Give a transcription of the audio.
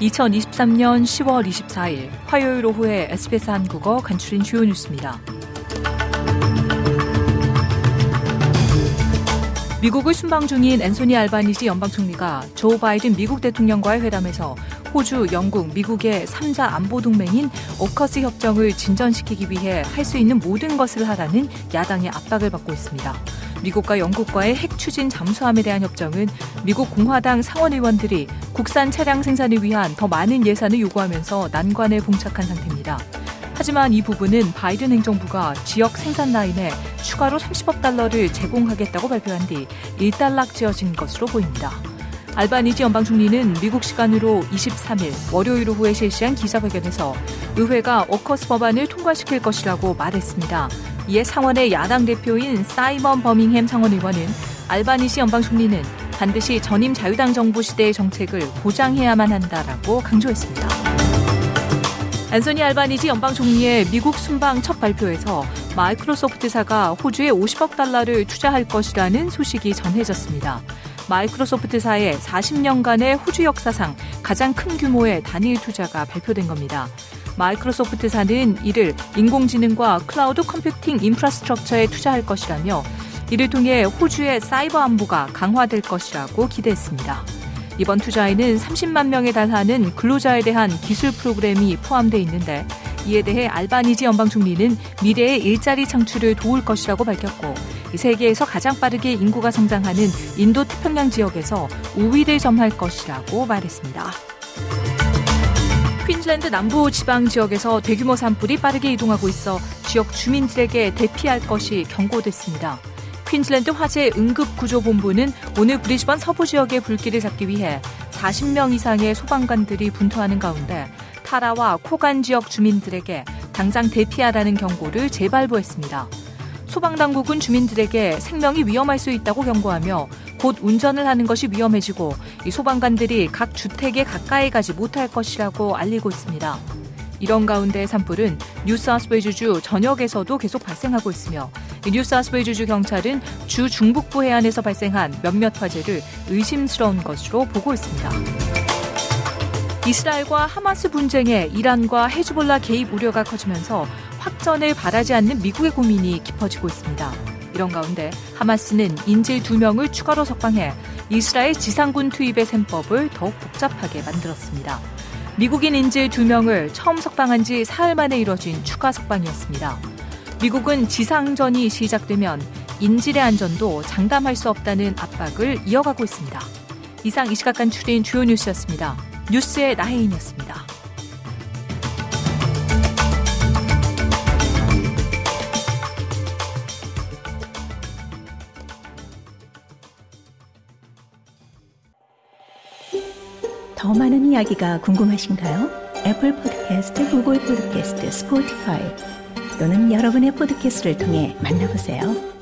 2023년 10월 24일 화요일 오후에 SBS 한국어 간추린 주요 뉴스입니다. 미국을 순방 중인 앤소니 알바니지 연방 총리가 조 바이든 미국 대통령과의 회담에서 호주, 영국, 미국의 3자 안보 동맹인 오커스 협정을 진전시키기 위해 할 수 있는 모든 것을 하라는 야당의 압박을 받고 있습니다. 미국과 영국과의 핵 추진 잠수함에 대한 협정은 미국 공화당 상원 의원들이 국산 차량 생산을 위한 더 많은 예산을 요구하면서 난관에 봉착한 상태입니다. 하지만 이 부분은 바이든 행정부가 지역 생산 라인에 추가로 30억 달러를 제공하겠다고 발표한 뒤 일단락 지어진 것으로 보입니다. 알바니지 연방 총리는 미국 시간으로 23일 월요일 오후에 실시한 기자회견에서 의회가 오커스 법안을 통과시킬 것이라고 말했습니다. 이에 상원의 야당 대표인 사이먼 버밍햄 상원 의원은 알바니지 연방 총리는 반드시 전임 자유당 정부 시대의 정책을 보장해야만 한다라고 강조했습니다. 앤소니 알바니지 연방 총리의 미국 순방 첫 발표에서 마이크로소프트사가 호주에 50억 달러를 투자할 것이라는 소식이 전해졌습니다. 마이크로소프트사의 40년간의 호주 역사상 가장 큰 규모의 단일 투자가 발표된 겁니다. 마이크로소프트사는 이를 인공지능과 클라우드 컴퓨팅 인프라스트럭처에 투자할 것이라며 이를 통해 호주의 사이버 안보가 강화될 것이라고 기대했습니다. 이번 투자에는 30만 명에 달하는 근로자에 대한 기술 프로그램이 포함되어 있는데 이에 대해 알바니지 연방 총리는 미래의 일자리 창출을 도울 것이라고 밝혔고 세계에서 가장 빠르게 인구가 성장하는 인도 태평양 지역에서 우위를 점할 것이라고 말했습니다. 퀸즐랜드 남부 지방 지역에서 대규모 산불이 빠르게 이동하고 있어 지역 주민들에게 대피할 것이 경고됐습니다. 퀸즐랜드 화재 응급구조본부는 오늘 브리즈번 서부 지역의 불길을 잡기 위해 40명 이상의 소방관들이 분투하는 가운데 타라와 코간 지역 주민들에게 당장 대피하라는 경고를 재발부했습니다. 소방당국은 주민들에게 생명이 위험할 수 있다고 경고하며 곧 운전을 하는 것이 위험해지고 이 소방관들이 각 주택에 가까이 가지 못할 것이라고 알리고 있습니다. 이런 가운데 산불은 뉴사우스웨이주주 전역에서도 계속 발생하고 있으며 뉴사우스웨이주주 경찰은 주 중북부 해안에서 발생한 몇몇 화재를 의심스러운 것으로 보고 있습니다. 이스라엘과 하마스 분쟁에 이란과 헤즈볼라 개입 우려가 커지면서 확전을 바라지 않는 미국의 고민이 깊어지고 있습니다. 이런 가운데 하마스는 인질 두 명을 추가로 석방해 이스라엘 지상군 투입의 셈법을 더욱 복잡하게 만들었습니다. 미국인 인질 두 명을 처음 석방한 지 사흘 만에 이뤄진 추가 석방이었습니다. 미국은 지상전이 시작되면 인질의 안전도 장담할 수 없다는 압박을 이어가고 있습니다. 이상 이 시각 간 출인 주요 뉴스였습니다. 뉴스의 나혜인이었습니다. 더 많은 이야기가 궁금하신가요? 애플 팟캐스트, 구글 팟캐스트, 스포티파이 또는 여러분의 팟캐스트를 통해 만나보세요.